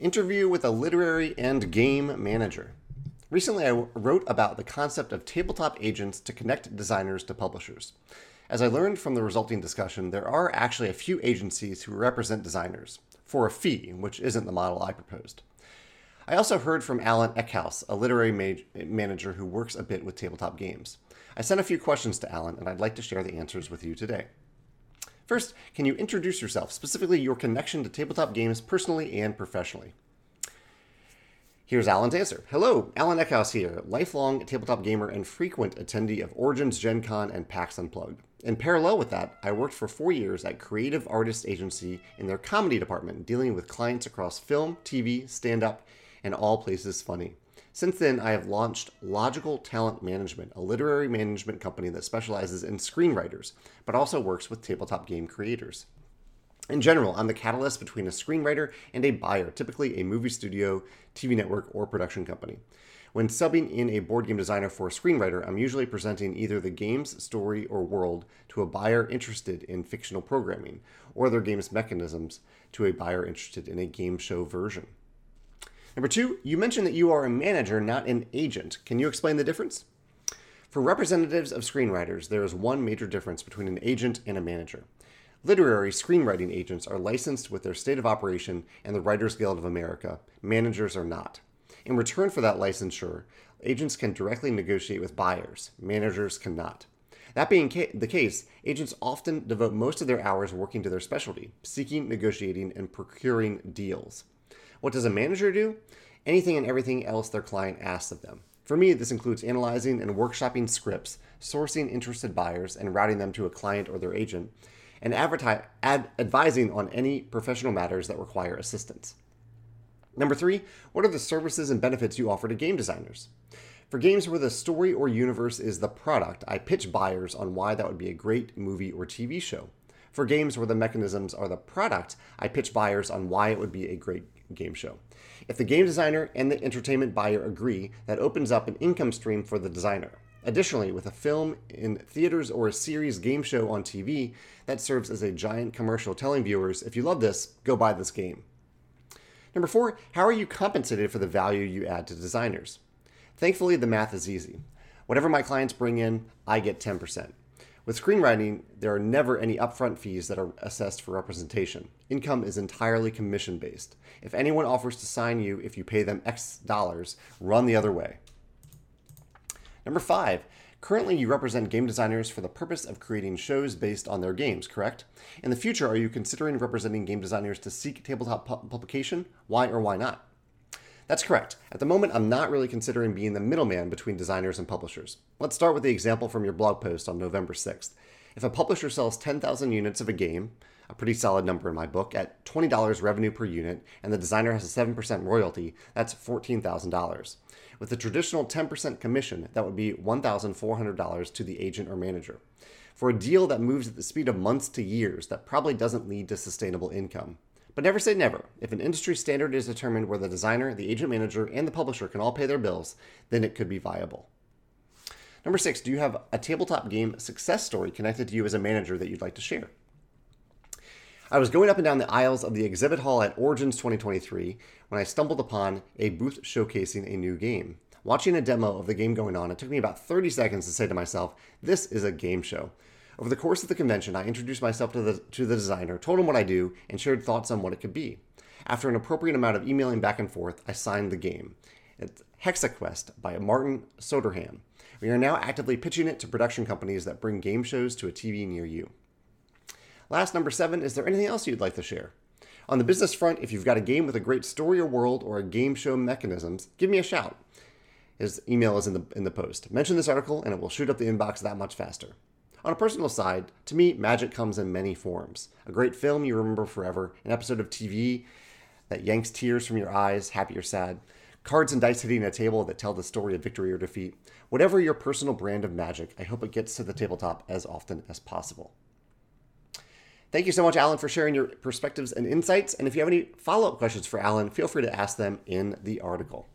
Interview with a literary and game manager. Recently, I wrote about the concept of tabletop agents to connect designers to publishers. As I learned from the resulting discussion, there are actually a few agencies who represent designers for a fee, which isn't the model I proposed. I also heard from Alan Eckhouse, a literary ma- manager who works a bit with tabletop games. I sent a few questions to Alan, and I'd like to share the answers with you today. First, can you introduce yourself, specifically your connection to tabletop games personally and professionally? Here's Alan's answer. Hello, Alan Eckhouse here, lifelong tabletop gamer and frequent attendee of Origins, Gen Con, and PAX Unplugged. In parallel with that, I worked for four years at Creative Artists Agency in their comedy department, dealing with clients across film, TV, stand up, and all places funny. Since then, I have launched Logical Talent Management, a literary management company that specializes in screenwriters, but also works with tabletop game creators. In general, I'm the catalyst between a screenwriter and a buyer, typically a movie studio, TV network, or production company. When subbing in a board game designer for a screenwriter, I'm usually presenting either the game's story or world to a buyer interested in fictional programming, or their game's mechanisms to a buyer interested in a game show version. Number two, you mentioned that you are a manager, not an agent. Can you explain the difference? For representatives of screenwriters, there is one major difference between an agent and a manager. Literary screenwriting agents are licensed with their state of operation and the Writers Guild of America. Managers are not. In return for that licensure, agents can directly negotiate with buyers. Managers cannot. That being ca- the case, agents often devote most of their hours working to their specialty, seeking, negotiating, and procuring deals. What does a manager do? Anything and everything else their client asks of them. For me, this includes analyzing and workshopping scripts, sourcing interested buyers and routing them to a client or their agent, and adverti- ad- advising on any professional matters that require assistance. Number three, what are the services and benefits you offer to game designers? For games where the story or universe is the product, I pitch buyers on why that would be a great movie or TV show. For games where the mechanisms are the product, I pitch buyers on why it would be a great game show. If the game designer and the entertainment buyer agree, that opens up an income stream for the designer. Additionally, with a film in theaters or a series game show on TV, that serves as a giant commercial telling viewers if you love this, go buy this game. Number four, how are you compensated for the value you add to designers? Thankfully, the math is easy. Whatever my clients bring in, I get 10%. With screenwriting, there are never any upfront fees that are assessed for representation. Income is entirely commission based. If anyone offers to sign you if you pay them X dollars, run the other way. Number five, currently you represent game designers for the purpose of creating shows based on their games, correct? In the future, are you considering representing game designers to seek tabletop pu- publication? Why or why not? That's correct. At the moment, I'm not really considering being the middleman between designers and publishers. Let's start with the example from your blog post on November 6th. If a publisher sells 10,000 units of a game, a pretty solid number in my book, at $20 revenue per unit, and the designer has a 7% royalty, that's $14,000. With the traditional 10% commission, that would be $1,400 to the agent or manager. For a deal that moves at the speed of months to years, that probably doesn't lead to sustainable income. But never say never. If an industry standard is determined where the designer, the agent manager, and the publisher can all pay their bills, then it could be viable. Number six, do you have a tabletop game success story connected to you as a manager that you'd like to share? I was going up and down the aisles of the exhibit hall at Origins 2023 when I stumbled upon a booth showcasing a new game. Watching a demo of the game going on, it took me about 30 seconds to say to myself, this is a game show. Over the course of the convention, I introduced myself to the, to the designer, told him what I do, and shared thoughts on what it could be. After an appropriate amount of emailing back and forth, I signed the game. It's HexaQuest by Martin Soderham. We are now actively pitching it to production companies that bring game shows to a TV near you. Last, number seven, is there anything else you'd like to share? On the business front, if you've got a game with a great story or world or a game show mechanisms, give me a shout. His email is in the, in the post. Mention this article and it will shoot up the inbox that much faster. On a personal side, to me, magic comes in many forms. A great film you remember forever, an episode of TV that yanks tears from your eyes, happy or sad, cards and dice hitting a table that tell the story of victory or defeat. Whatever your personal brand of magic, I hope it gets to the tabletop as often as possible. Thank you so much, Alan, for sharing your perspectives and insights. And if you have any follow up questions for Alan, feel free to ask them in the article.